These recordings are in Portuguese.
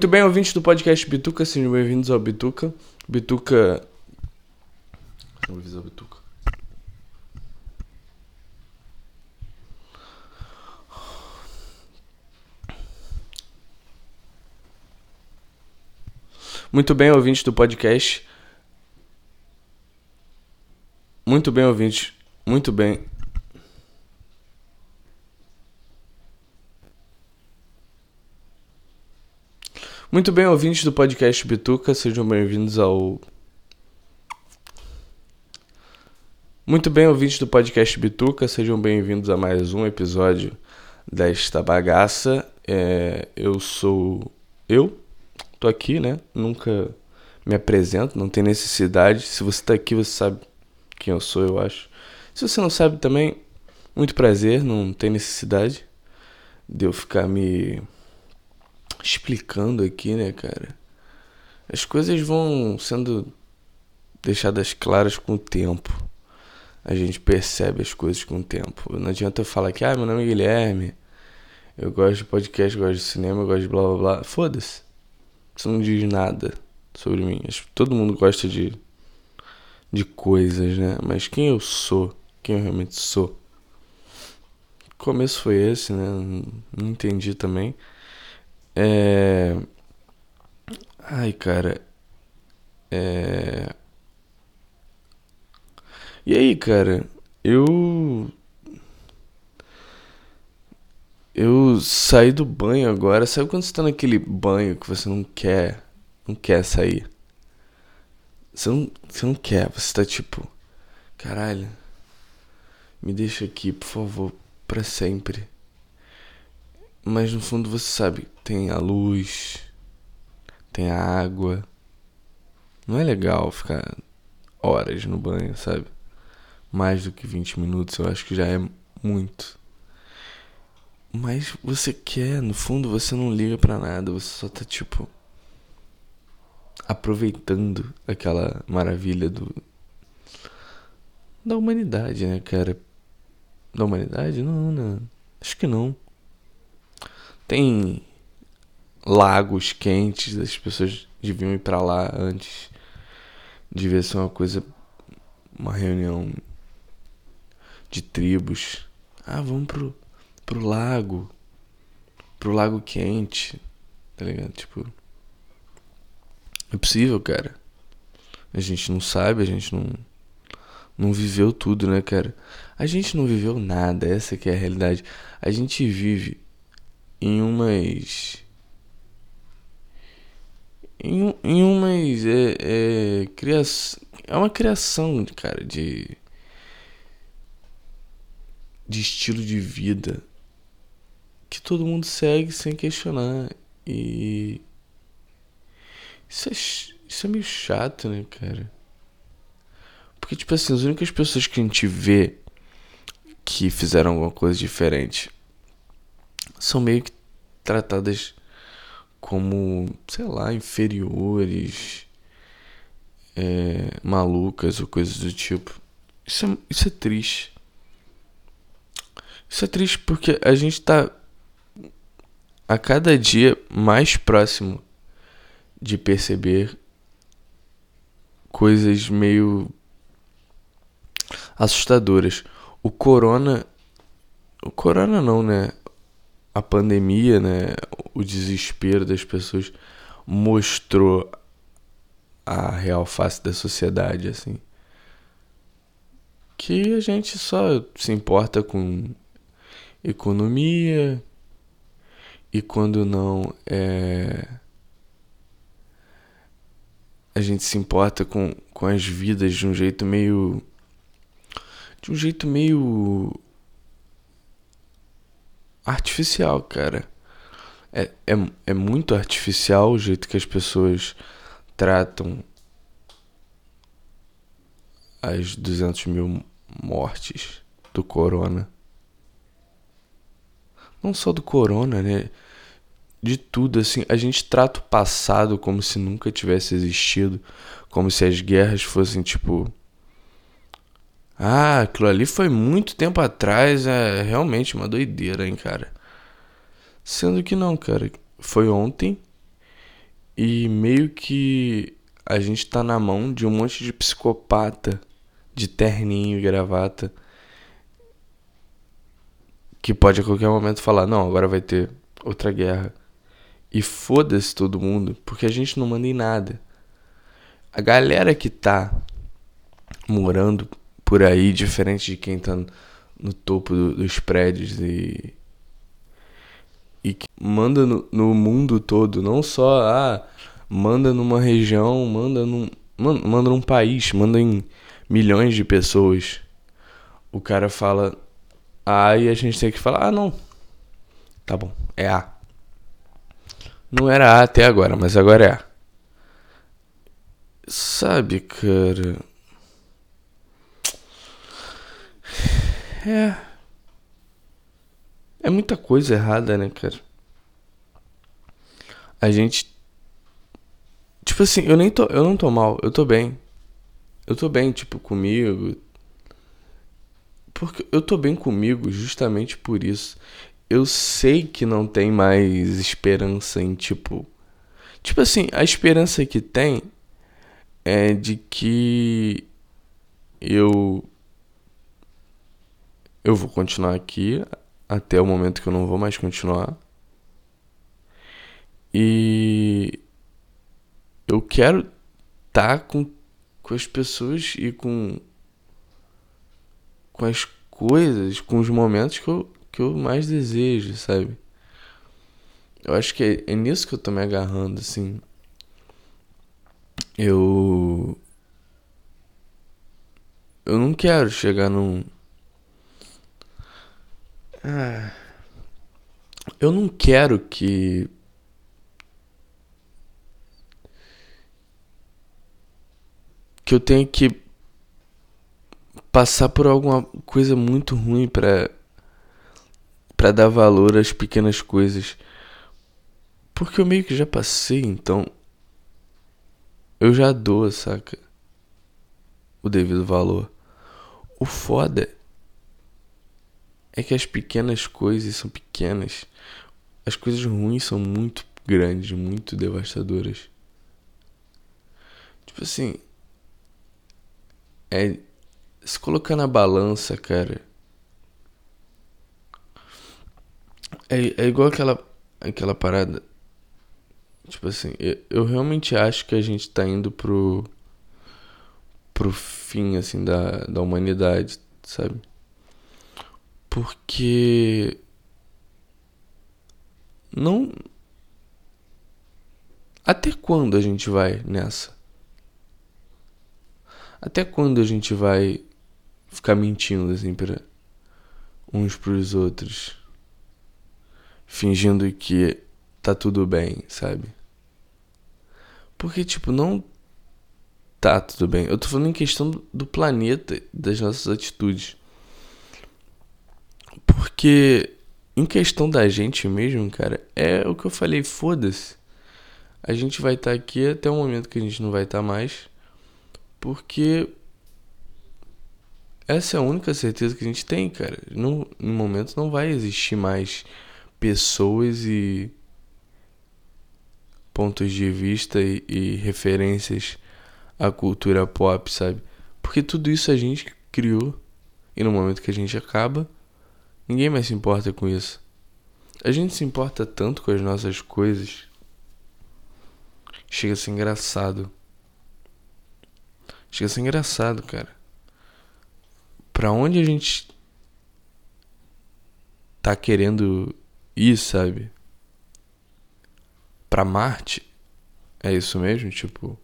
Muito bem, ouvintes do podcast Bituca, sejam bem-vindos ao Bituca. Bituca. Vou avisar Bituca. Muito bem, ouvintes do podcast. Muito bem, ouvintes. Muito bem. Muito bem, ouvintes do podcast Bituca, sejam bem-vindos ao. Muito bem, ouvintes do podcast Bituca, sejam bem-vindos a mais um episódio desta bagaça. É, eu sou eu, tô aqui, né? Nunca me apresento, não tem necessidade. Se você tá aqui, você sabe quem eu sou, eu acho. Se você não sabe também, muito prazer, não tem necessidade de eu ficar me explicando aqui, né, cara? As coisas vão sendo deixadas claras com o tempo. A gente percebe as coisas com o tempo. Não adianta eu falar que, ah, meu nome é Guilherme, eu gosto de podcast, gosto de cinema, gosto de blá blá blá. Foda-se. Isso não diz nada sobre mim. Todo mundo gosta de, de coisas, né? Mas quem eu sou, quem eu realmente sou. O começo foi esse, né? Não entendi também. É. Ai, cara. É. E aí, cara? Eu. Eu saí do banho agora. Sabe quando você tá naquele banho que você não quer. Não quer sair? Você não, você não quer. Você tá tipo. Caralho. Me deixa aqui, por favor. Pra sempre. Mas no fundo você sabe, tem a luz, tem a água. Não é legal ficar horas no banho, sabe? Mais do que 20 minutos, eu acho que já é muito. Mas você quer, no fundo você não liga para nada, você só tá tipo aproveitando aquela maravilha do da humanidade, né, cara? Da humanidade? Não, não. Acho que não. Tem lagos quentes, as pessoas deviam ir para lá antes. Devia ser uma coisa, uma reunião de tribos. Ah, vamos pro, pro lago, pro lago quente, tá ligado? Tipo, é possível, cara. A gente não sabe, a gente não, não viveu tudo, né, cara? A gente não viveu nada, essa que é a realidade. A gente vive em umas. Em, em umas. É, é, é uma criação, cara, de. de estilo de vida que todo mundo segue sem questionar. E. Isso é, isso é meio chato, né, cara? Porque, tipo assim, as únicas pessoas que a gente vê que fizeram alguma coisa diferente são meio que tratadas como, sei lá, inferiores, é, malucas ou coisas do tipo. Isso é, isso é triste. Isso é triste porque a gente tá a cada dia mais próximo de perceber coisas meio assustadoras. O corona. O corona não, né? A pandemia, né, o desespero das pessoas mostrou a real face da sociedade, assim. Que a gente só se importa com economia e quando não é a gente se importa com, com as vidas de um jeito meio de um jeito meio artificial, cara. É, é, é muito artificial o jeito que as pessoas tratam as 200 mil mortes do corona. Não só do corona, né? De tudo, assim. A gente trata o passado como se nunca tivesse existido. Como se as guerras fossem, tipo ah, aquilo ali foi muito tempo atrás, é realmente uma doideira, hein, cara. Sendo que não, cara. Foi ontem E meio que a gente tá na mão de um monte de psicopata de terninho e gravata que pode a qualquer momento falar: não, agora vai ter outra guerra. E foda-se todo mundo, porque a gente não manda em nada. A galera que tá morando por aí, diferente de quem tá no topo do, dos prédios e. E que manda no, no mundo todo, não só, ah, manda numa região, manda num. Manda num país, manda em milhões de pessoas. O cara fala A e a gente tem que falar, ah não. Tá bom, é A. Não era A até agora, mas agora é A. Sabe, cara. É. É muita coisa errada, né, cara? A gente. Tipo assim, eu nem tô. Eu não tô mal, eu tô bem. Eu tô bem, tipo, comigo. Porque eu tô bem comigo justamente por isso. Eu sei que não tem mais esperança em, tipo. Tipo assim, a esperança que tem é de que eu eu vou continuar aqui até o momento que eu não vou mais continuar. E eu quero estar tá com, com as pessoas e com com as coisas, com os momentos que eu, que eu mais desejo, sabe? Eu acho que é, é nisso que eu tô me agarrando, assim. Eu. Eu não quero chegar num ah, eu não quero que. Que eu tenha que passar por alguma coisa muito ruim para para dar valor às pequenas coisas. Porque eu meio que já passei, então eu já dou, saca? O devido valor. O foda é que as pequenas coisas são pequenas. As coisas ruins são muito grandes, muito devastadoras. Tipo assim. É. Se colocar na balança, cara. É, é igual aquela, aquela parada. Tipo assim, eu, eu realmente acho que a gente tá indo pro. pro fim, assim, da, da humanidade, sabe? Porque não até quando a gente vai nessa? Até quando a gente vai ficar mentindo assim para uns pros outros, fingindo que tá tudo bem, sabe? Porque tipo, não tá tudo bem. Eu tô falando em questão do planeta, das nossas atitudes. Porque em questão da gente mesmo, cara, é o que eu falei, foda-se. A gente vai estar tá aqui até o momento que a gente não vai estar tá mais. Porque essa é a única certeza que a gente tem, cara. No, no momento não vai existir mais pessoas e pontos de vista e, e referências à cultura pop, sabe? Porque tudo isso a gente criou. E no momento que a gente acaba, Ninguém mais se importa com isso. A gente se importa tanto com as nossas coisas. Chega a ser engraçado. Chega a ser engraçado, cara. Pra onde a gente tá querendo ir, sabe? Pra Marte? É isso mesmo? Tipo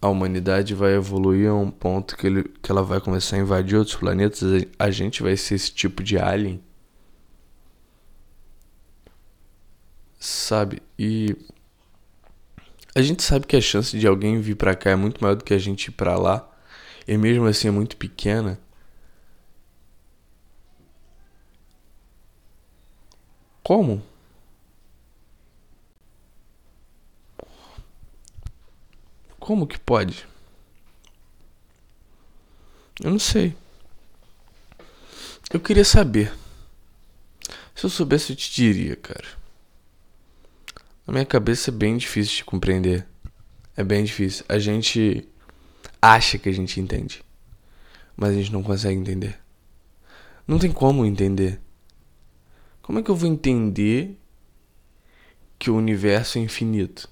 a humanidade vai evoluir a um ponto que, ele, que ela vai começar a invadir outros planetas, a gente vai ser esse tipo de alien. Sabe? E a gente sabe que a chance de alguém vir para cá é muito maior do que a gente ir para lá, e mesmo assim é muito pequena. Como? Como que pode? Eu não sei. Eu queria saber. Se eu soubesse, eu te diria, cara. Na minha cabeça é bem difícil de compreender. É bem difícil. A gente acha que a gente entende, mas a gente não consegue entender. Não tem como entender. Como é que eu vou entender que o universo é infinito?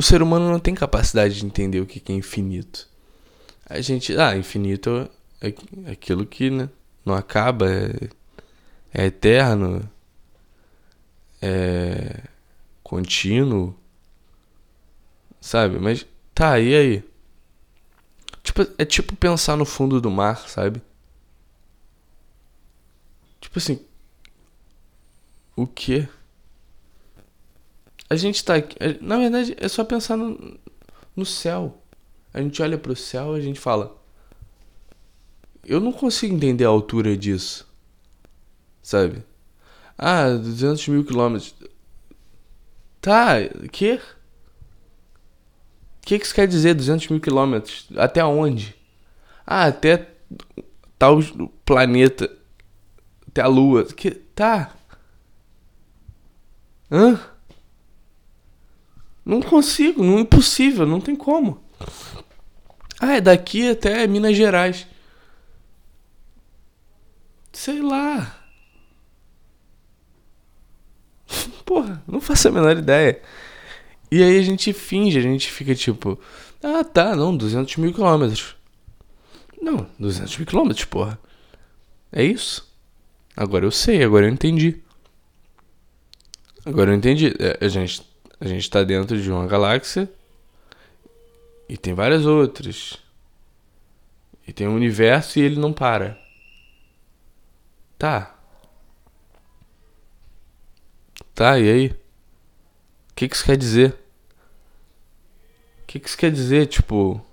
O ser humano não tem capacidade de entender o que é infinito. A gente, ah, infinito é aquilo que né, não acaba, é, é eterno, é contínuo, sabe? Mas tá, e aí? Tipo, é tipo pensar no fundo do mar, sabe? Tipo assim. O quê? A gente tá aqui. Na verdade, é só pensar no, no céu. A gente olha pro céu e a gente fala. Eu não consigo entender a altura disso. Sabe? Ah, 200 mil quilômetros. Tá, que? O que, que isso quer dizer, 200 mil quilômetros? Até onde? Ah, até tal planeta. Até a lua. Que, tá. Hã? Não consigo, não é impossível, não tem como. Ah, é daqui até Minas Gerais. Sei lá. Porra, não faço a menor ideia. E aí a gente finge, a gente fica tipo, ah tá, não, 200 mil quilômetros. Não, 200 mil quilômetros, porra. É isso. Agora eu sei, agora eu entendi. Agora eu entendi. É, a gente, a gente tá dentro de uma galáxia e tem várias outras. E tem um universo e ele não para. Tá. Tá, e aí? O que, que isso quer dizer? O que, que isso quer dizer, tipo.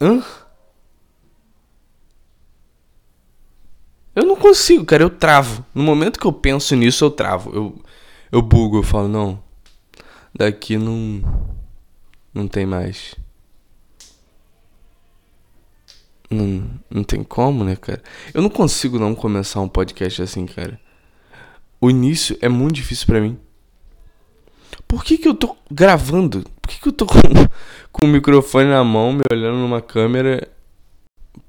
Hã? Eu não consigo, cara, eu travo. No momento que eu penso nisso, eu travo. Eu, eu bugo, eu falo, não. Daqui não. Não tem mais. Não, não tem como, né, cara? Eu não consigo não começar um podcast assim, cara. O início é muito difícil para mim. Por que, que eu tô gravando? Por que, que eu tô com, com o microfone na mão, me olhando numa câmera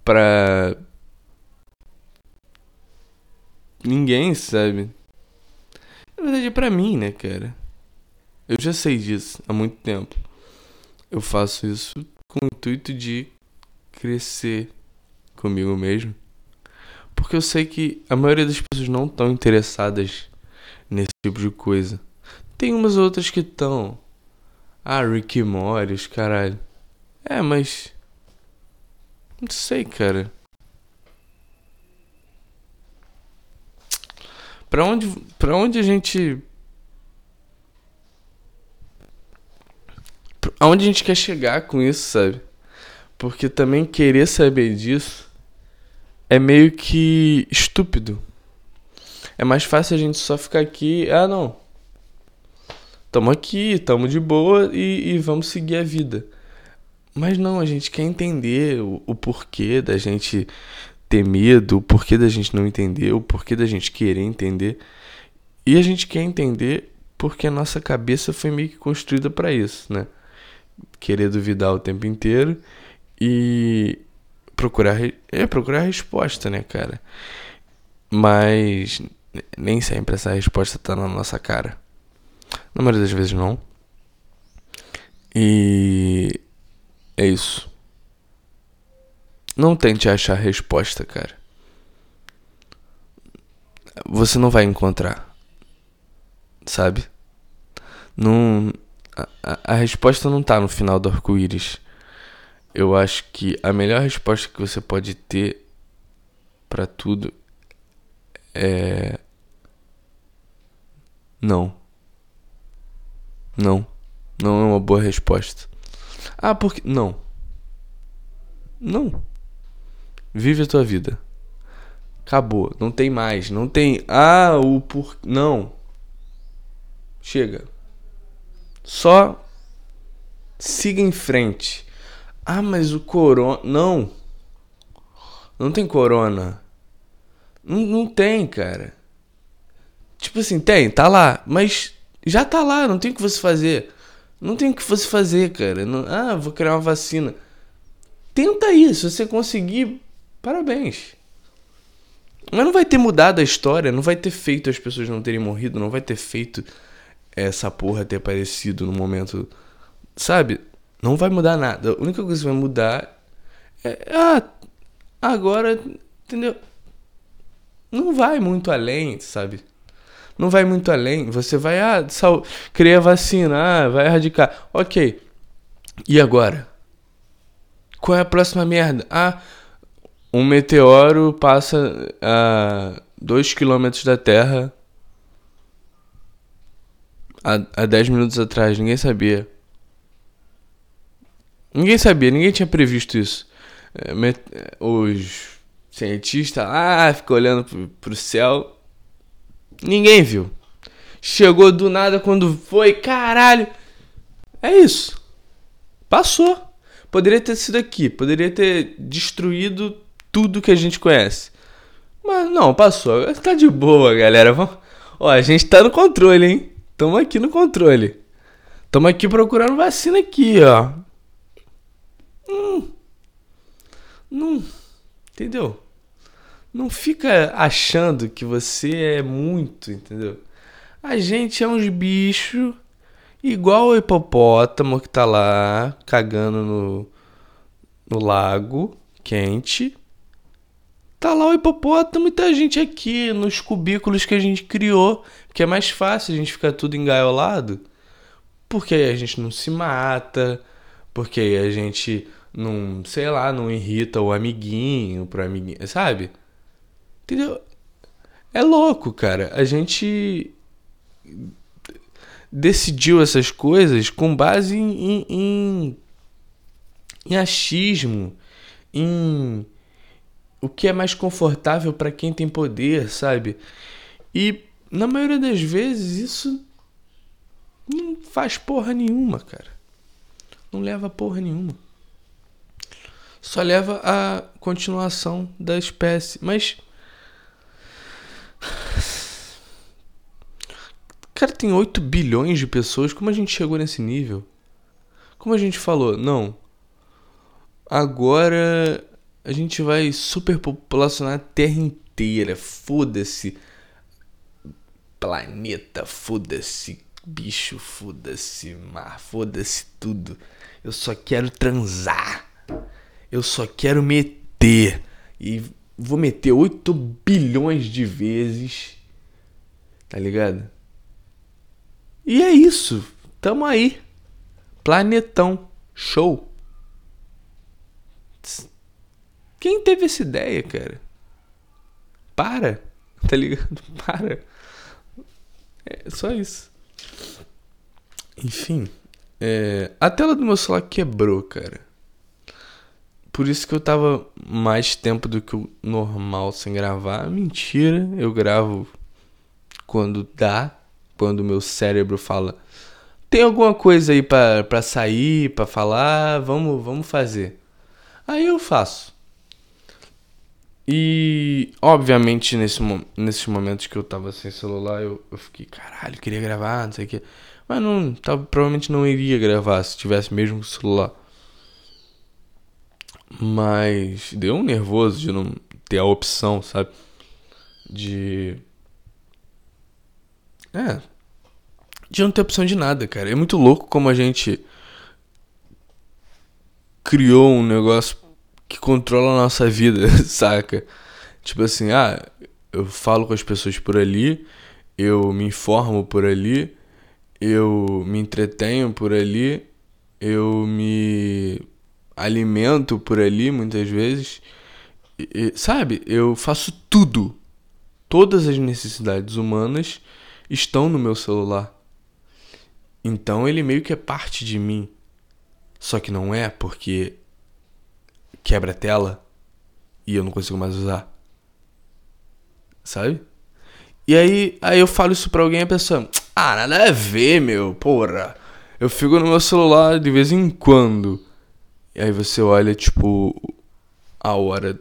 pra. Ninguém, sabe? Na verdade é pra mim, né, cara? Eu já sei disso há muito tempo. Eu faço isso com o intuito de crescer comigo mesmo. Porque eu sei que a maioria das pessoas não estão interessadas nesse tipo de coisa. Tem umas outras que estão. Ah, Rick Morris, caralho. É, mas. Não sei, cara. Pra onde, pra onde a gente. Aonde a gente quer chegar com isso, sabe? Porque também querer saber disso é meio que estúpido. É mais fácil a gente só ficar aqui, ah não. Tamo aqui, tamo de boa e, e vamos seguir a vida. Mas não, a gente quer entender o, o, porquê da gente ter medo, o porquê da gente não entender, o porquê da gente querer entender. E a gente quer entender porque a nossa cabeça foi meio que construída para isso, né? Querer duvidar o tempo inteiro e procurar é procurar a resposta, né, cara? Mas nem sempre essa resposta tá na nossa cara. Na maioria das vezes não. E é isso. Não tente achar resposta, cara. Você não vai encontrar. Sabe? Não, a, a resposta não tá no final do arco-íris eu acho que a melhor resposta que você pode ter para tudo é não. Não. Não é uma boa resposta. Ah, porque não. Não. Vive a tua vida. Acabou, não tem mais, não tem ah, o por não. Chega. Só siga em frente. Ah, mas o corona. Não. Não tem corona. Não, não tem, cara. Tipo assim, tem, tá lá, mas já tá lá, não tem o que você fazer. Não tem o que você fazer, cara. Não, ah, vou criar uma vacina. Tenta isso, se você conseguir, parabéns. Mas não vai ter mudado a história, não vai ter feito as pessoas não terem morrido, não vai ter feito essa porra ter aparecido no momento. Sabe? Não vai mudar nada. A única coisa que vai mudar é. Ah, agora. Entendeu? Não vai muito além, sabe? Não vai muito além. Você vai, ah, sal... cria vacina, ah, vai erradicar. Ok. E agora? Qual é a próxima merda? Ah, um meteoro passa a 2 km da Terra há, há 10 minutos atrás. Ninguém sabia. Ninguém sabia, ninguém tinha previsto isso. É, os cientistas lá ficam olhando pro, pro céu. Ninguém viu. Chegou do nada quando foi, caralho. É isso. Passou. Poderia ter sido aqui, poderia ter destruído tudo que a gente conhece. Mas não, passou. Tá de boa, galera. Vamos... Ó, a gente tá no controle, hein? Tamo aqui no controle. Tamo aqui procurando vacina aqui, ó. Hum. Não. Entendeu? Não fica achando que você é muito, entendeu? A gente é uns bichos igual o hipopótamo que tá lá cagando no, no lago quente Tá lá o hipopótamo e tá gente aqui nos cubículos que a gente criou, que é mais fácil a gente ficar tudo engaiolado, porque aí a gente não se mata, porque aí a gente não, sei lá, não irrita o amiguinho pro amiguinho, sabe? Entendeu? É louco, cara. A gente decidiu essas coisas com base em, em, em achismo, em o que é mais confortável para quem tem poder, sabe? E na maioria das vezes isso não faz porra nenhuma, cara. Não leva porra nenhuma. Só leva a continuação da espécie. Mas. Cara, tem 8 bilhões de pessoas. Como a gente chegou nesse nível? Como a gente falou, não. Agora a gente vai superpopulacionar a Terra inteira. Foda-se. Planeta, foda-se. Bicho, foda-se. Mar, foda-se tudo. Eu só quero transar. Eu só quero meter. E vou meter 8 bilhões de vezes. Tá ligado? E é isso. Tamo aí. Planetão. Show. Quem teve essa ideia, cara? Para. Tá ligado? Para. É só isso. Enfim. É, a tela do meu celular quebrou, cara. Por isso que eu tava mais tempo do que o normal sem gravar. Mentira, eu gravo quando dá. Quando o meu cérebro fala. Tem alguma coisa aí pra, pra sair, pra falar? Vamos, vamos fazer. Aí eu faço. E, obviamente, nesse, nesses momentos que eu tava sem celular, eu, eu fiquei, caralho, queria gravar, não sei o que. Mas não, tava, provavelmente não iria gravar se tivesse mesmo celular. Mas deu um nervoso de não ter a opção, sabe? De. É. De não ter opção de nada, cara. É muito louco como a gente criou um negócio que controla a nossa vida, saca? Tipo assim, ah, eu falo com as pessoas por ali, eu me informo por ali, eu me entretenho por ali, eu me alimento por ali muitas vezes. E, sabe, eu faço tudo. Todas as necessidades humanas estão no meu celular. Então ele meio que é parte de mim. Só que não é porque quebra a tela e eu não consigo mais usar. Sabe? E aí, aí eu falo isso pra alguém e a pessoa, ah, nada a ver, meu, porra. Eu fico no meu celular de vez em quando. E aí você olha, tipo, a hora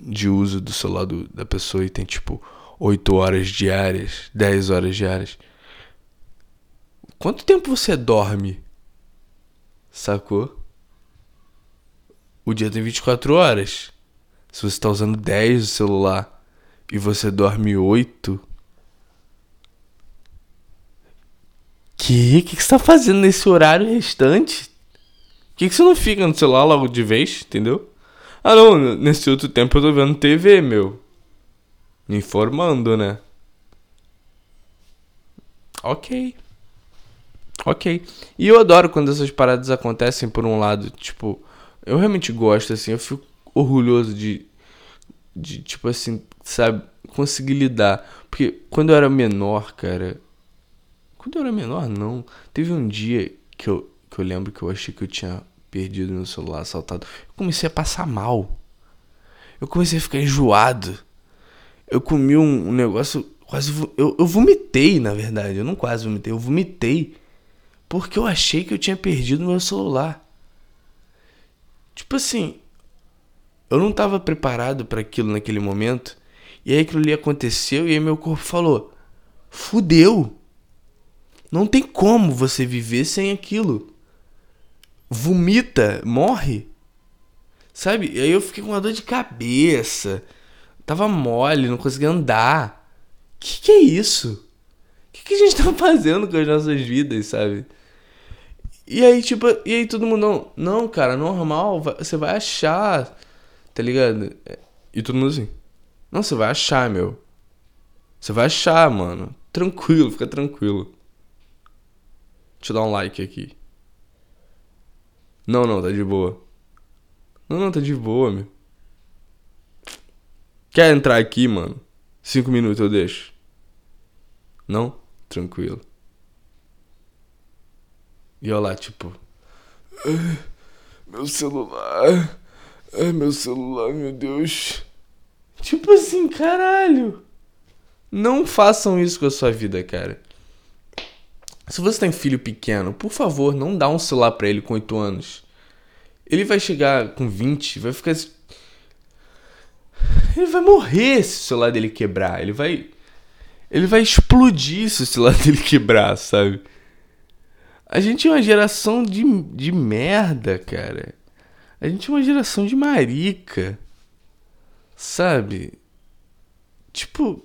de uso do celular do, da pessoa e tem tipo 8 horas diárias, 10 horas diárias. Quanto tempo você dorme? Sacou? O dia tem 24 horas. Se você está usando 10 do celular e você dorme 8. Que? O que, que você tá fazendo nesse horário restante? Por que, que você não fica no celular logo de vez, entendeu? Ah não, nesse outro tempo eu tô vendo TV, meu. Me informando, né? Ok. Ok. E eu adoro quando essas paradas acontecem por um lado, tipo, eu realmente gosto, assim, eu fico orgulhoso de, de tipo assim, sabe, conseguir lidar. Porque quando eu era menor, cara. Quando eu era menor, não. Teve um dia que eu, que eu lembro que eu achei que eu tinha perdido meu celular assaltado. Eu comecei a passar mal. Eu comecei a ficar enjoado. Eu comi um, um negócio. Quase. Eu, eu vomitei, na verdade. Eu não quase vomitei, eu vomitei. Porque eu achei que eu tinha perdido meu celular. Tipo assim, eu não estava preparado para aquilo naquele momento. E aí aquilo ali aconteceu e aí meu corpo falou: "Fudeu. Não tem como você viver sem aquilo. Vomita, morre." Sabe? E aí eu fiquei com uma dor de cabeça. Tava mole, não conseguia andar. Que que é isso? O que, que a gente tá fazendo com as nossas vidas, sabe? E aí, tipo, e aí todo mundo, não, não, cara, normal, você vai achar, tá ligado? E todo mundo assim, não, você vai achar, meu. Você vai achar, mano. Tranquilo, fica tranquilo. Deixa eu dar um like aqui. Não, não, tá de boa. Não, não, tá de boa, meu. Quer entrar aqui, mano? Cinco minutos eu deixo. Não? Tranquilo. E eu lá, tipo. Meu celular. Ai, meu celular, meu Deus. Tipo assim, caralho. Não façam isso com a sua vida, cara. Se você tem filho pequeno, por favor, não dá um celular para ele com 8 anos. Ele vai chegar com 20, vai ficar. Ele vai morrer se o celular dele quebrar. Ele vai. Ele vai explodir se o celular dele quebrar, sabe? A gente é uma geração de, de merda, cara. A gente é uma geração de marica. Sabe? Tipo.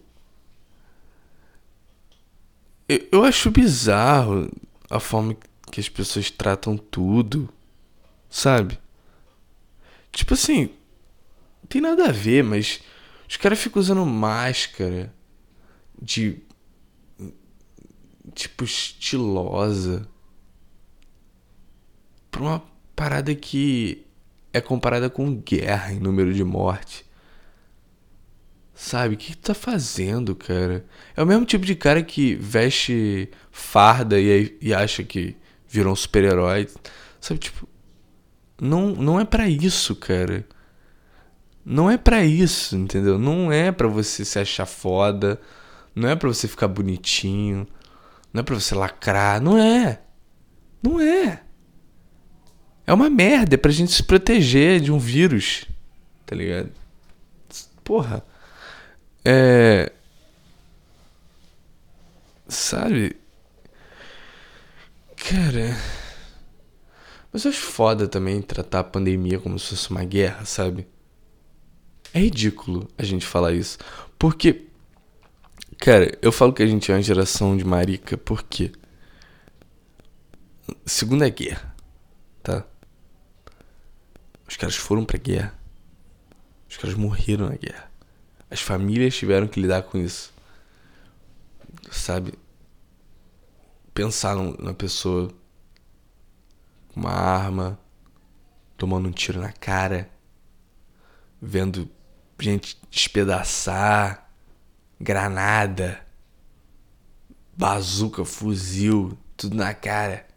Eu, eu acho bizarro a forma que as pessoas tratam tudo. Sabe? Tipo assim. Tem nada a ver, mas. Os caras ficam usando máscara. De. Tipo, estilosa pra uma parada que é comparada com guerra em número de morte. Sabe, o que, que tu tá fazendo, cara? É o mesmo tipo de cara que veste farda e, e acha que virou um super-herói. Sabe, tipo. Não, não é para isso, cara. Não é para isso, entendeu? Não é para você se achar foda. Não é para você ficar bonitinho. Não é para você lacrar. Não é. Não é. É uma merda, é pra gente se proteger de um vírus. Tá ligado? Porra. É. Sabe? Cara. Mas eu acho foda também tratar a pandemia como se fosse uma guerra, sabe? É ridículo a gente falar isso. Porque. Cara, eu falo que a gente é uma geração de marica porque. Segunda Guerra, tá? Os caras foram pra guerra. Os caras morreram na guerra. As famílias tiveram que lidar com isso. Sabe? Pensar na pessoa com uma arma, tomando um tiro na cara, vendo gente despedaçar, granada, bazuca, fuzil, tudo na cara.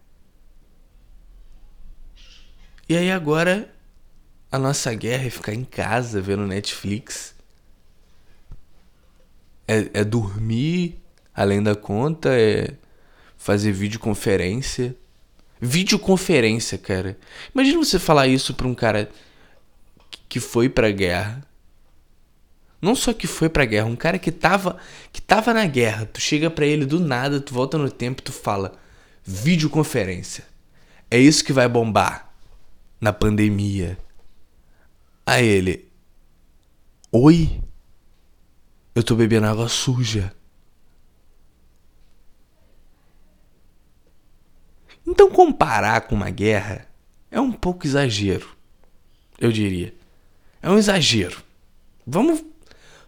E aí agora a nossa guerra é ficar em casa vendo Netflix. É, é dormir além da conta, é fazer videoconferência. Videoconferência, cara. Imagina você falar isso pra um cara que foi pra guerra, Não só que foi pra guerra, um cara que tava, que tava na guerra. Tu chega pra ele do nada, tu volta no tempo tu fala: videoconferência. É isso que vai bombar na pandemia. Aí ele: Oi? Eu tô bebendo água suja. Então comparar com uma guerra é um pouco exagero, eu diria. É um exagero. Vamos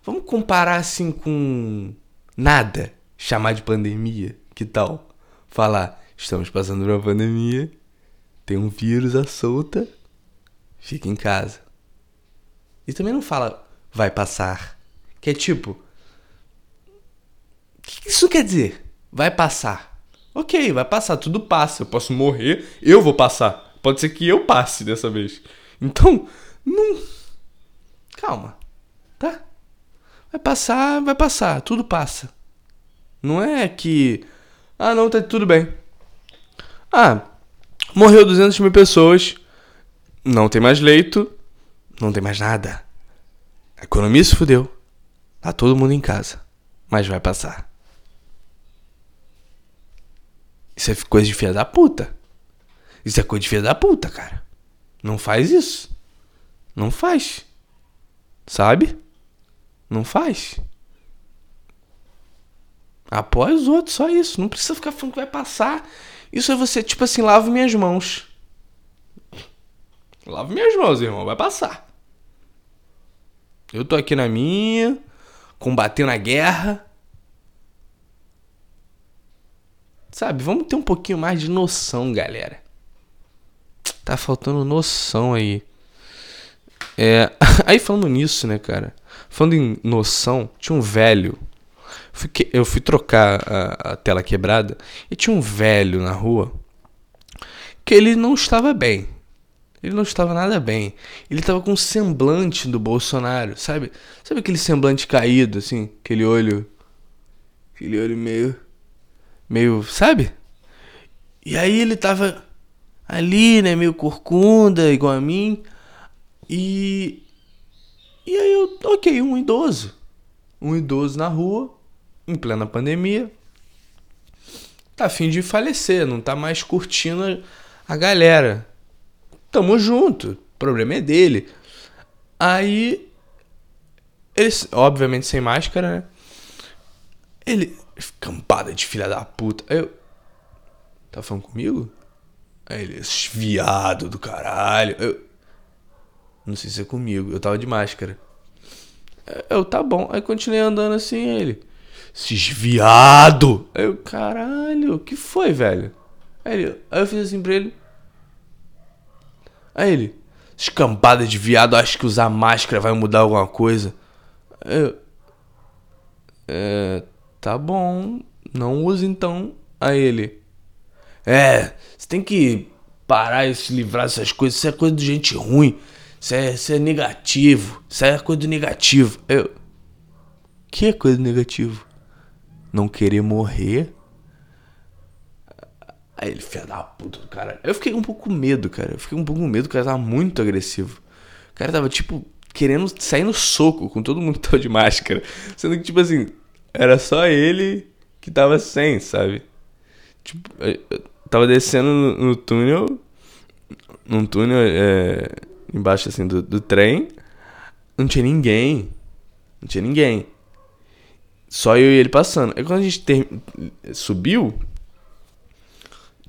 Vamos comparar assim com nada, chamar de pandemia. Que tal? Falar, estamos passando por uma pandemia, tem um vírus à solta, fica em casa. E também não fala vai passar. Que é tipo. O que isso quer dizer? Vai passar. Ok, vai passar, tudo passa. Eu posso morrer, eu vou passar. Pode ser que eu passe dessa vez. Então, não. Calma, tá? Vai passar, vai passar, tudo passa. Não é que. Ah, não, tá tudo bem. Ah, morreu 200 mil pessoas, não tem mais leito, não tem mais nada. A economia se fudeu. Tá todo mundo em casa, mas vai passar. Isso é coisa de filha da puta. Isso é coisa de filha da puta, cara. Não faz isso. Não faz. Sabe? Não faz. Apoia os outros, só isso. Não precisa ficar falando que vai passar. Isso é você, tipo assim, lavo minhas mãos. Lavo minhas mãos, irmão, vai passar. Eu tô aqui na minha, combatendo a guerra. Sabe, vamos ter um pouquinho mais de noção, galera. Tá faltando noção aí. É, aí falando nisso, né, cara? Falando em noção, tinha um velho. Eu fui trocar a, a tela quebrada e tinha um velho na rua que ele não estava bem. Ele não estava nada bem. Ele estava com um semblante do Bolsonaro, sabe? Sabe aquele semblante caído, assim? Aquele olho. Aquele olho meio. Meio. Sabe? E aí ele tava ali, né? Meio corcunda, igual a mim. E e aí eu, ok, um idoso. Um idoso na rua, em plena pandemia. Tá afim de falecer, não tá mais curtindo a galera. Tamo junto, o problema é dele. Aí, ele, obviamente sem máscara, né? Ele, campada de filha da puta. Aí eu, tá falando comigo? Aí ele, viado do caralho. Eu, não sei se é comigo. Eu tava de máscara. Eu, tá bom. Aí continuei andando assim, ele. Esses viado! Aí eu, caralho, que foi, velho? Aí, ele, aí eu fiz assim pra ele. Aí ele, escampada de viado, acho que usar máscara vai mudar alguma coisa. Eu, é, tá bom, não use então. Aí ele, é, você tem que parar e se livrar dessas coisas, isso é coisa de gente ruim. Isso é, isso é negativo. Isso é coisa do negativo. Eu. Que é coisa negativo? Não querer morrer? Aí ele, filha da puta do cara. Eu fiquei um pouco com medo, cara. Eu fiquei um pouco com medo, o cara tava muito agressivo. O cara tava, tipo, querendo sair no soco com todo mundo que tava de máscara. Sendo que, tipo assim, era só ele que tava sem, sabe? Tipo, eu tava descendo no, no túnel. Num túnel, é embaixo assim do, do trem. Não tinha ninguém. Não tinha ninguém. Só eu e ele passando. Aí quando a gente ter... subiu,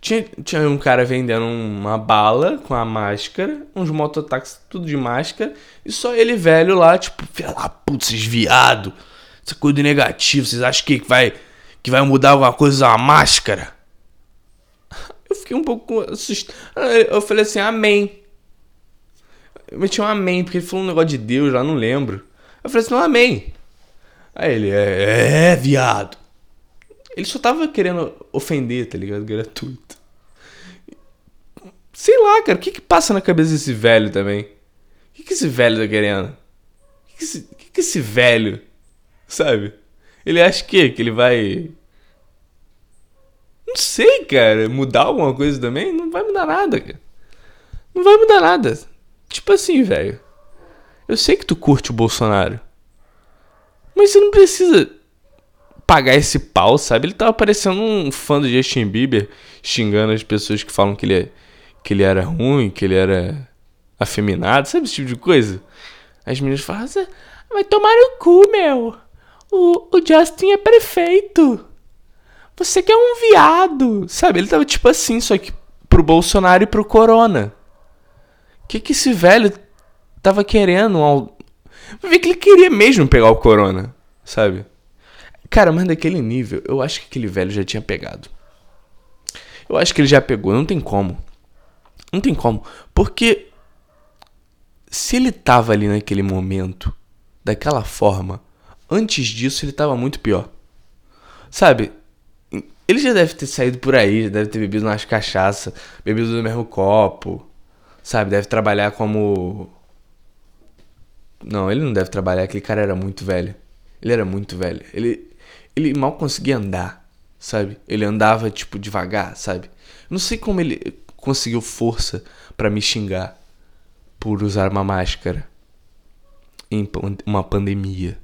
tinha, tinha um cara vendendo uma bala com a máscara, uns mototáxis tudo de máscara, e só ele velho lá, tipo, filha da puta, esses viado. Essa coisa negativo, vocês acham que vai, que vai mudar alguma coisa a máscara? Eu fiquei um pouco assustado. Eu falei assim, amém. Eu meti um amém, porque ele falou um negócio de Deus lá, não lembro. Eu falei assim, não, amém. Aí ele, é, é, viado. Ele só tava querendo ofender, tá ligado? Gratuito. Sei lá, cara, o que que passa na cabeça desse velho também? O que que esse velho tá querendo? O que que esse, que que esse velho, sabe? Ele acha que, que ele vai... Não sei, cara, mudar alguma coisa também? Não vai mudar nada, cara. Não vai mudar nada. Tipo assim, velho. Eu sei que tu curte o Bolsonaro. Mas você não precisa pagar esse pau, sabe? Ele tava parecendo um fã do Justin Bieber xingando as pessoas que falam que ele, é, que ele era ruim, que ele era afeminado, sabe esse tipo de coisa? As meninas falam, vai tomar no cu, meu. O, o Justin é perfeito. Você que é um viado. Sabe? Ele tava tipo assim, só que pro Bolsonaro e pro Corona. O que que esse velho tava querendo? Ao... Ver que ele queria mesmo pegar o Corona, sabe? Cara, mas daquele nível, eu acho que aquele velho já tinha pegado. Eu acho que ele já pegou, não tem como. Não tem como. Porque se ele tava ali naquele momento, daquela forma, antes disso ele tava muito pior. Sabe? Ele já deve ter saído por aí, já deve ter bebido umas cachaça, bebido do mesmo copo. Sabe? Deve trabalhar como. Não, ele não deve trabalhar, aquele cara era muito velho. Ele era muito velho. Ele, ele mal conseguia andar, sabe? Ele andava, tipo, devagar, sabe? Não sei como ele conseguiu força para me xingar por usar uma máscara em uma pandemia.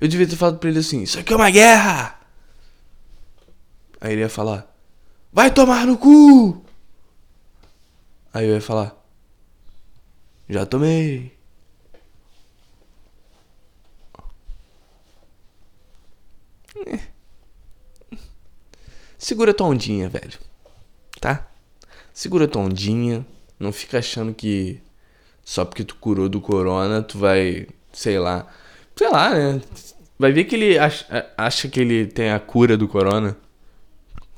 Eu devia ter falado pra ele assim: Isso aqui é uma guerra! Aí ele ia falar: Vai tomar no cu! Aí eu ia falar: Já tomei. Segura tua ondinha, velho. Tá? Segura tua ondinha. Não fica achando que só porque tu curou do corona, tu vai, sei lá. Sei lá, né? Vai ver que ele acha, acha que ele tem a cura do corona.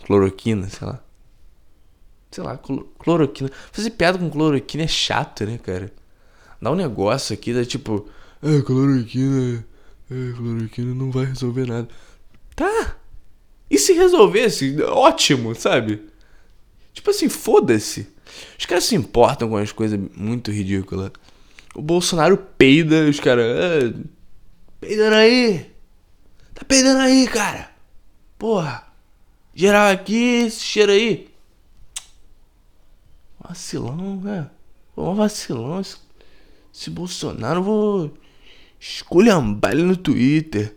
Cloroquina, sei lá. Sei lá, cloroquina. Fazer piada com cloroquina é chato, né, cara? Dá um negócio aqui, da tipo, é, cloroquina. É, cloroquina não vai resolver nada. Tá. E se resolvesse? Ótimo, sabe? Tipo assim, foda-se. Os caras se importam com as coisas muito ridículas. O Bolsonaro peida, os caras. Ah, peidando aí! Tá peidando aí, cara! Porra! Geral aqui, esse cheiro aí. Vacilão, né? Pô, vacilão. Esse, esse Bolsonaro, vou esculhambar ele no Twitter.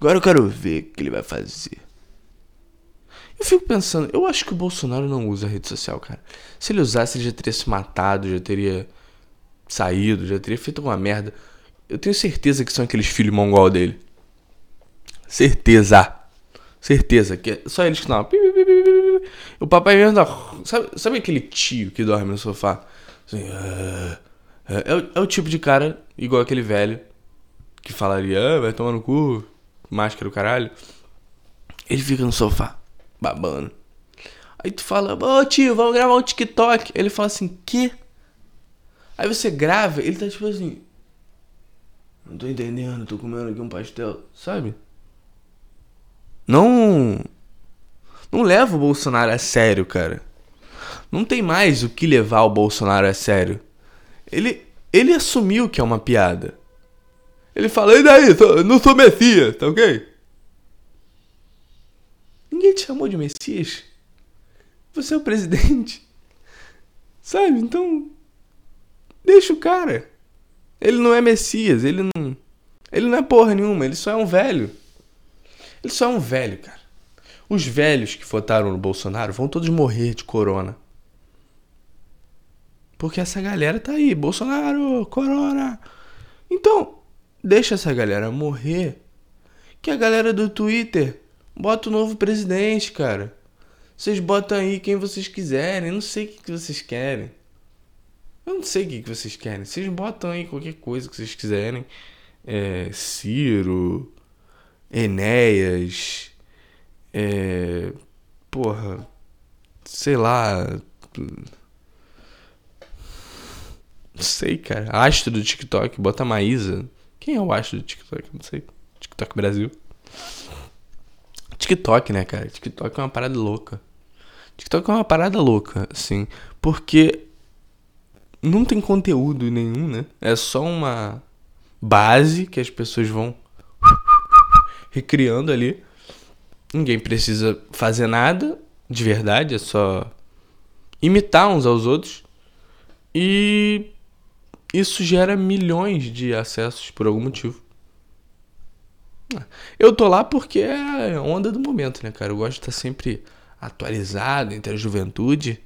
Agora eu quero ver o que ele vai fazer. Eu fico pensando, eu acho que o Bolsonaro não usa rede social, cara. Se ele usasse, ele já teria se matado, já teria saído, já teria feito alguma merda. Eu tenho certeza que são aqueles filhos mongol dele. Certeza. Certeza que é só eles que não. O papai mesmo. Sabe, sabe aquele tio que dorme no sofá? Assim, é, é, é, o, é o tipo de cara, igual aquele velho, que falaria, ah, vai tomar no cu, máscara o caralho. Ele fica no sofá, babando. Aí tu fala, ô tio, vamos gravar um TikTok. Ele fala assim, que? Aí você grava, ele tá tipo assim. Não tô entendendo, tô comendo aqui um pastel, sabe? Não. Não leva o Bolsonaro a sério, cara. Não tem mais o que levar o Bolsonaro a sério. Ele, ele assumiu que é uma piada. Ele fala, e daí? Não sou Messias, tá ok? Ninguém te chamou de Messias. Você é o presidente. Sabe? Então. Deixa o cara. Ele não é Messias, ele não. Ele não é porra nenhuma, ele só é um velho. Ele só é um velho, cara. Os velhos que votaram no Bolsonaro vão todos morrer de corona. Porque essa galera tá aí, Bolsonaro, corona. Então, Deixa essa galera morrer. Que a galera do Twitter bota o novo presidente, cara. Vocês botam aí quem vocês quiserem. Eu não sei o que, vocês querem. Eu não sei o que, vocês querem. Vocês botam aí qualquer coisa que vocês quiserem. É, Ciro, Enéas, é, porra, sei lá. Não sei, cara. Astro do TikTok, bota Maísa. Quem eu acho do TikTok? Não sei. TikTok Brasil. TikTok, né, cara? TikTok é uma parada louca. TikTok é uma parada louca, assim. Porque não tem conteúdo nenhum, né? É só uma base que as pessoas vão recriando ali. Ninguém precisa fazer nada de verdade, é só imitar uns aos outros. E isso gera milhões de acessos por algum motivo. Eu tô lá porque é onda do momento, né, cara? Eu gosto de estar sempre atualizado entre a juventude,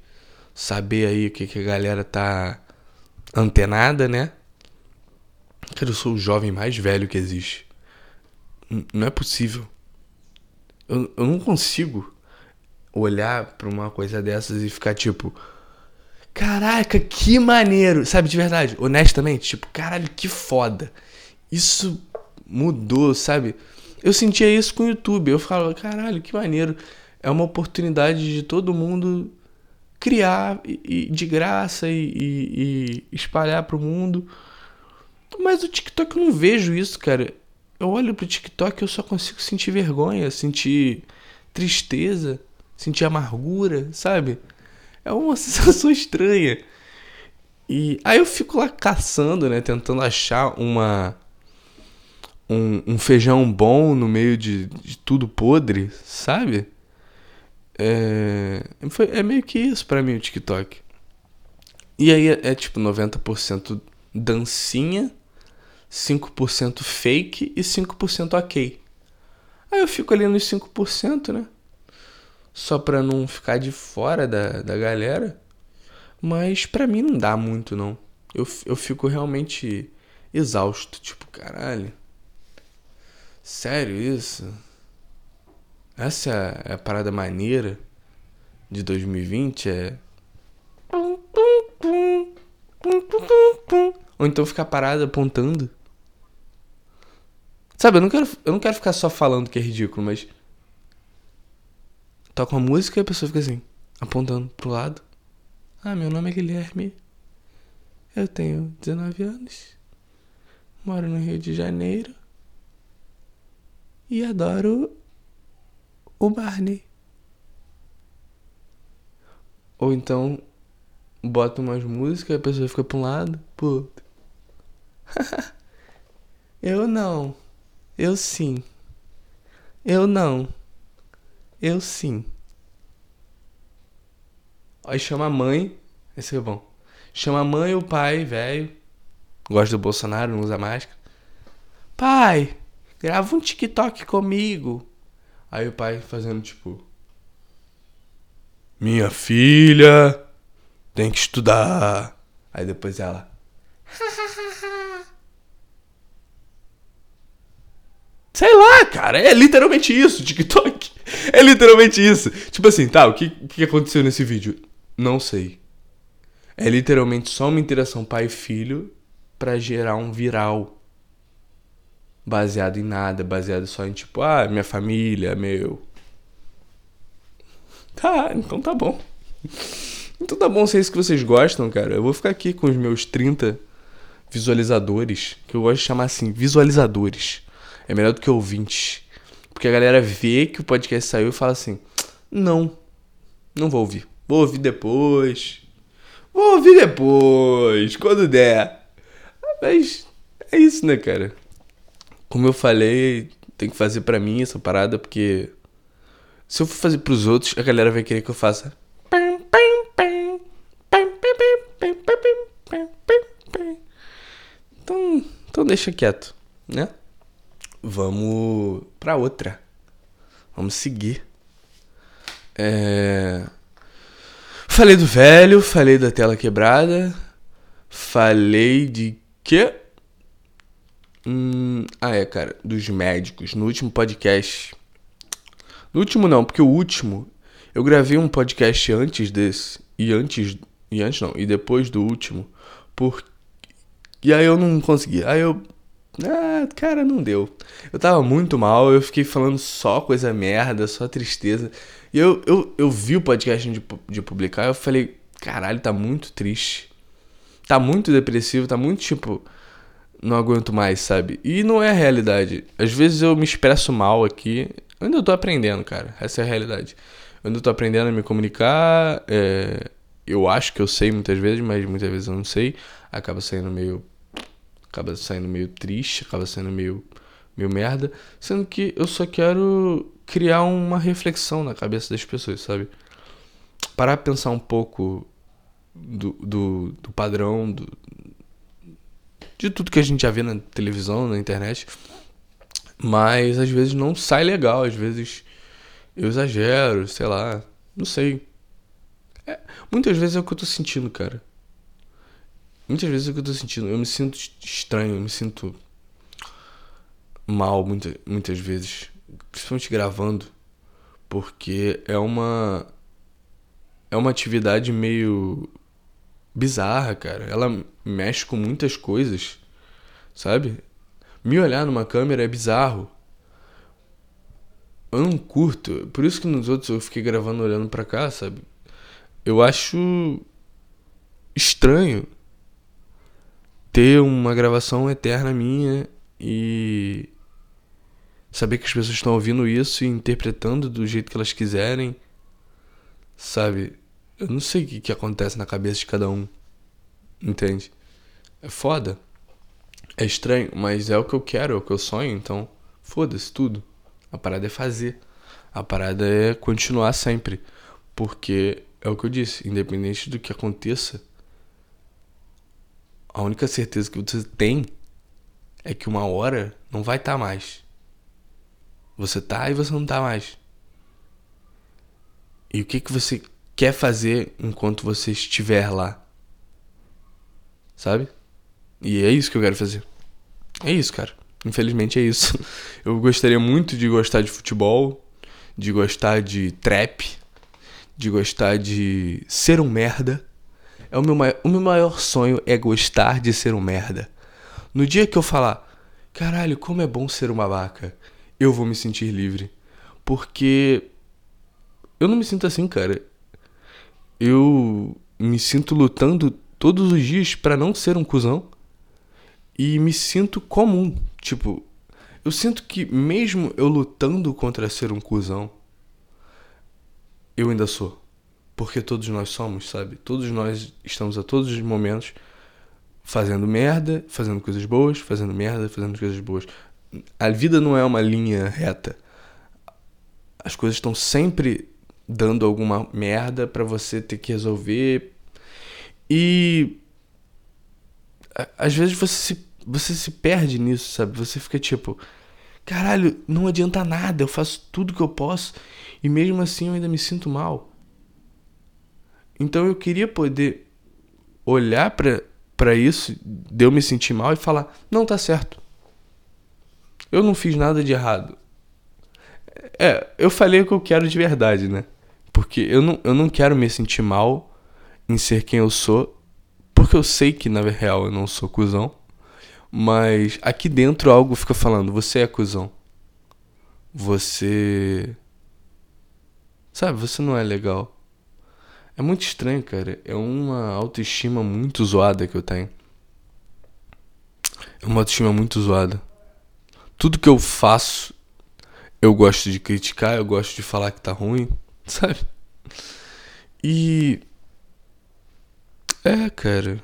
saber aí o que, que a galera tá antenada, né? Cara, eu sou o jovem mais velho que existe. Não é possível. Eu, eu não consigo olhar pra uma coisa dessas e ficar tipo. Caraca, que maneiro! Sabe, de verdade, honestamente, tipo, caralho, que foda. Isso mudou, sabe? Eu sentia isso com o YouTube. Eu falava, caralho, que maneiro. É uma oportunidade de todo mundo criar e, e de graça e, e, e espalhar pro mundo. Mas o TikTok eu não vejo isso, cara. Eu olho pro TikTok e eu só consigo sentir vergonha, sentir tristeza, sentir amargura, sabe? É uma sensação estranha. E aí eu fico lá caçando, né? Tentando achar uma. Um, um feijão bom no meio de, de tudo podre, sabe? É, foi, é meio que isso para mim o TikTok. E aí é, é tipo 90% dancinha 5% fake e 5% ok. Aí eu fico ali nos 5%, né? Só pra não ficar de fora da, da galera. Mas pra mim não dá muito, não. Eu, eu fico realmente exausto. Tipo, caralho. Sério isso? Essa é a parada maneira de 2020? É. Ou então ficar parado apontando. Sabe, eu não quero, eu não quero ficar só falando que é ridículo, mas. Toca uma música e a pessoa fica assim, apontando pro lado. Ah, meu nome é Guilherme. Eu tenho 19 anos. Moro no Rio de Janeiro. E adoro o Barney. Ou então bota umas músicas e a pessoa fica pra um lado, pro outro. eu não. Eu sim. Eu não. Eu sim. Aí chama a mãe. Esse é bom. Chama a mãe e o pai, velho. Gosta do Bolsonaro, não usa máscara. Pai, grava um TikTok comigo. Aí o pai fazendo tipo. Minha filha tem que estudar. Aí depois ela. Sei lá, cara, é literalmente isso, TikTok. É literalmente isso. Tipo assim, tá, o que, que aconteceu nesse vídeo? Não sei. É literalmente só uma interação pai-filho para gerar um viral. Baseado em nada, baseado só em tipo, ah, minha família, meu. Tá, então tá bom. Então tá bom se é isso que vocês gostam, cara. Eu vou ficar aqui com os meus 30 visualizadores, que eu gosto de chamar assim, visualizadores. É melhor do que ouvintes. Porque a galera vê que o podcast saiu e fala assim: não, não vou ouvir. Vou ouvir depois. Vou ouvir depois, quando der. Mas é isso, né, cara? Como eu falei, tem que fazer para mim essa parada, porque se eu for fazer pros outros, a galera vai querer que eu faça. Então, então deixa quieto, né? Vamos pra outra. Vamos seguir. É... Falei do velho, falei da tela quebrada, falei de quê? Hum, ah, é, cara, dos médicos. No último podcast. No último não, porque o último eu gravei um podcast antes desse e antes e antes não, e depois do último, por e aí eu não consegui. Aí eu ah, cara, não deu. Eu tava muito mal, eu fiquei falando só coisa merda, só tristeza. E eu, eu, eu vi o podcast de, de publicar eu falei, caralho, tá muito triste. Tá muito depressivo, tá muito tipo. Não aguento mais, sabe? E não é a realidade. Às vezes eu me expresso mal aqui. Eu ainda tô aprendendo, cara. Essa é a realidade. Eu ainda tô aprendendo a me comunicar. É... Eu acho que eu sei muitas vezes, mas muitas vezes eu não sei. Acaba saindo meio acaba saindo meio triste, acaba sendo meio, meio merda, sendo que eu só quero criar uma reflexão na cabeça das pessoas, sabe? Parar pra pensar um pouco do, do, do padrão, do, de tudo que a gente já vê na televisão, na internet. Mas às vezes não sai legal, às vezes eu exagero, sei lá, não sei. É, muitas vezes é o que eu tô sentindo, cara. Muitas vezes é o que eu tô sentindo. Eu me sinto estranho, eu me sinto mal muita, muitas vezes. Principalmente gravando. Porque é uma. É uma atividade meio bizarra, cara. Ela mexe com muitas coisas, sabe? Me olhar numa câmera é bizarro. Eu não curto. Por isso que nos outros eu fiquei gravando olhando pra cá, sabe? Eu acho estranho ter uma gravação eterna minha e saber que as pessoas estão ouvindo isso e interpretando do jeito que elas quiserem, sabe? Eu não sei o que, que acontece na cabeça de cada um, entende? É foda. É estranho, mas é o que eu quero, é o que eu sonho, então foda-se tudo. A parada é fazer. A parada é continuar sempre. Porque é o que eu disse, independente do que aconteça, a única certeza que você tem é que uma hora não vai estar tá mais. Você tá e você não tá mais. E o que que você quer fazer enquanto você estiver lá? Sabe? E é isso que eu quero fazer. É isso, cara. Infelizmente é isso. Eu gostaria muito de gostar de futebol, de gostar de trap, de gostar de ser um merda. É o meu, maior, o meu maior sonho é gostar de ser um merda. No dia que eu falar, caralho, como é bom ser uma vaca, eu vou me sentir livre. Porque eu não me sinto assim, cara. Eu me sinto lutando todos os dias para não ser um cuzão e me sinto comum. Tipo, eu sinto que mesmo eu lutando contra ser um cuzão, eu ainda sou. Porque todos nós somos, sabe? Todos nós estamos a todos os momentos fazendo merda, fazendo coisas boas, fazendo merda, fazendo coisas boas. A vida não é uma linha reta. As coisas estão sempre dando alguma merda para você ter que resolver. E às vezes você se, você se perde nisso, sabe? Você fica tipo, caralho, não adianta nada, eu faço tudo que eu posso e mesmo assim eu ainda me sinto mal. Então eu queria poder olhar para isso, de eu me sentir mal e falar: não, tá certo. Eu não fiz nada de errado. É, eu falei o que eu quero de verdade, né? Porque eu não, eu não quero me sentir mal em ser quem eu sou, porque eu sei que na real eu não sou cuzão. Mas aqui dentro algo fica falando: você é cuzão. Você. Sabe, você não é legal. É muito estranho, cara. É uma autoestima muito zoada que eu tenho. É uma autoestima muito zoada. Tudo que eu faço, eu gosto de criticar, eu gosto de falar que tá ruim, sabe? E. É, cara.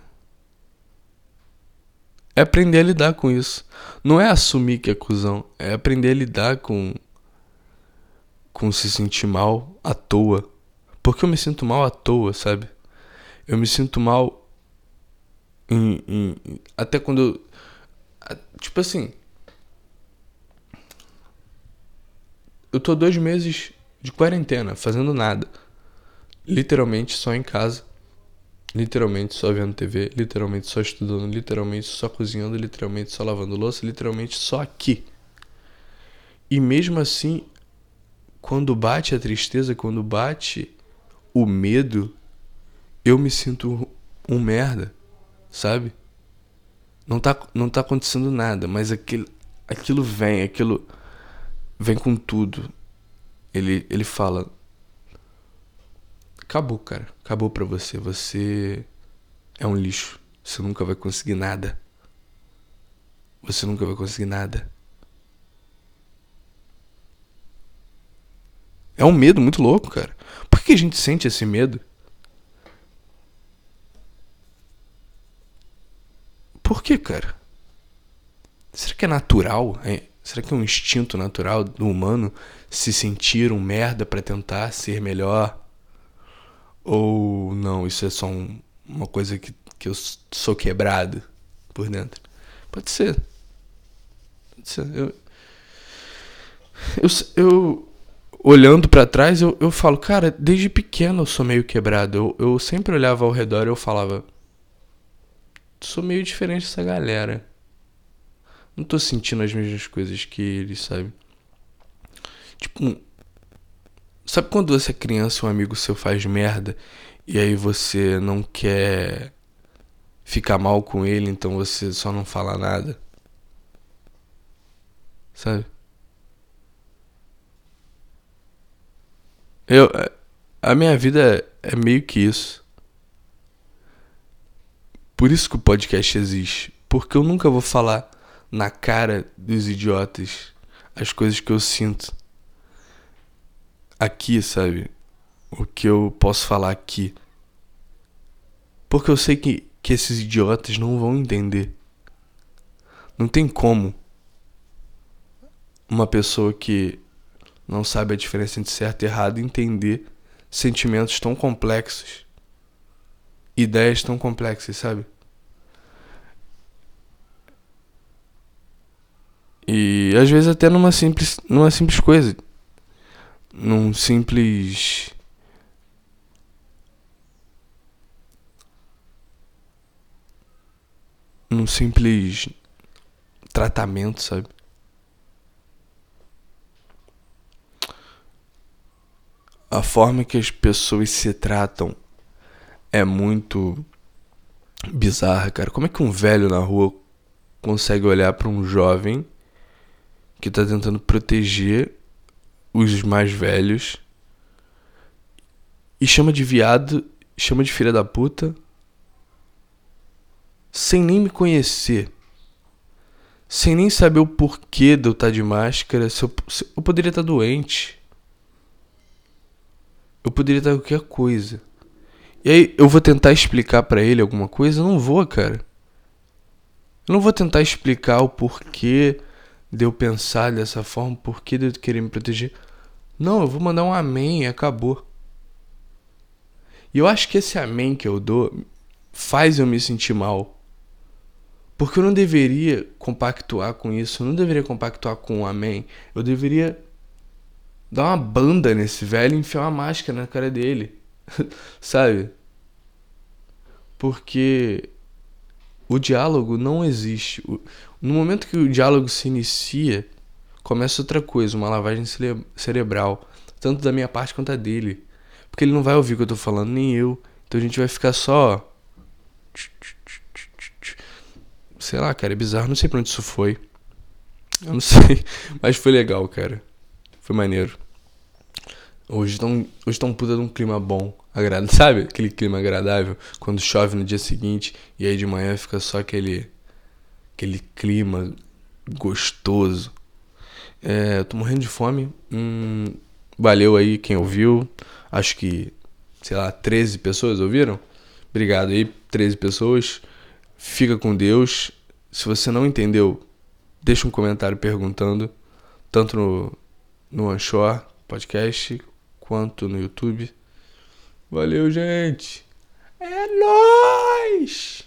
É aprender a lidar com isso. Não é assumir que é cuzão, é aprender a lidar com. com se sentir mal à toa. Porque eu me sinto mal à toa, sabe? Eu me sinto mal em, em, até quando eu. Tipo assim. Eu tô dois meses de quarentena, fazendo nada. Literalmente só em casa literalmente só vendo TV, literalmente só estudando, literalmente só cozinhando, literalmente só lavando louça, literalmente só aqui. E mesmo assim, quando bate a tristeza, quando bate o medo, eu me sinto um merda, sabe? Não tá, não tá acontecendo nada, mas aquilo, aquilo vem, aquilo vem com tudo. Ele, ele fala: acabou, cara. Acabou pra você. Você é um lixo. Você nunca vai conseguir nada. Você nunca vai conseguir nada. É um medo muito louco, cara. Por que a gente sente esse medo? Por que, cara? Será que é natural? É, será que é um instinto natural do humano se sentir um merda para tentar ser melhor? Ou não, isso é só um, uma coisa que, que eu sou quebrado por dentro? Pode ser. Pode ser. Eu, eu, eu olhando para trás, eu, eu falo, cara, desde pequeno eu sou meio quebrado. Eu, eu sempre olhava ao redor e eu falava, sou meio diferente dessa galera. Não tô sentindo as mesmas coisas que eles, sabe? Tipo, sabe quando você é criança e um amigo seu faz merda e aí você não quer ficar mal com ele, então você só não fala nada? Sabe? Eu, a minha vida é meio que isso. Por isso que o podcast existe. Porque eu nunca vou falar na cara dos idiotas as coisas que eu sinto. Aqui, sabe? O que eu posso falar aqui. Porque eu sei que, que esses idiotas não vão entender. Não tem como uma pessoa que não sabe a diferença entre certo e errado entender sentimentos tão complexos, ideias tão complexas, sabe? E às vezes até numa simples, numa simples coisa, num simples num simples tratamento, sabe? a forma que as pessoas se tratam é muito bizarra, cara. Como é que um velho na rua consegue olhar para um jovem que tá tentando proteger os mais velhos e chama de viado, chama de filha da puta, sem nem me conhecer, sem nem saber o porquê de eu estar tá de máscara, se eu, se eu poderia estar tá doente. Eu poderia estar qualquer coisa. E aí eu vou tentar explicar para ele alguma coisa? Eu não vou, cara. Eu não vou tentar explicar o porquê de eu pensar dessa forma, o porquê de eu querer me proteger. Não, eu vou mandar um amém e acabou. E eu acho que esse amém que eu dou faz eu me sentir mal. Porque eu não deveria compactuar com isso, eu não deveria compactuar com um amém. Eu deveria dar uma banda nesse velho e enfiar uma máscara na cara dele. Sabe? Porque o diálogo não existe. No momento que o diálogo se inicia, começa outra coisa, uma lavagem cerebral, tanto da minha parte quanto a dele. Porque ele não vai ouvir o que eu tô falando, nem eu. Então a gente vai ficar só. Sei lá, cara, é bizarro. Não sei pra onde isso foi. Eu não sei. Mas foi legal, cara. Foi maneiro. Hoje estão hoje tão puta de um clima bom, agradável, sabe? Aquele clima agradável quando chove no dia seguinte e aí de manhã fica só aquele aquele clima gostoso. É, tô morrendo de fome. Hum, valeu aí quem ouviu. Acho que, sei lá, 13 pessoas ouviram? Obrigado aí, 13 pessoas. Fica com Deus. Se você não entendeu, deixa um comentário perguntando, tanto no no Anchor Podcast quanto no YouTube. Valeu, gente! É nóis!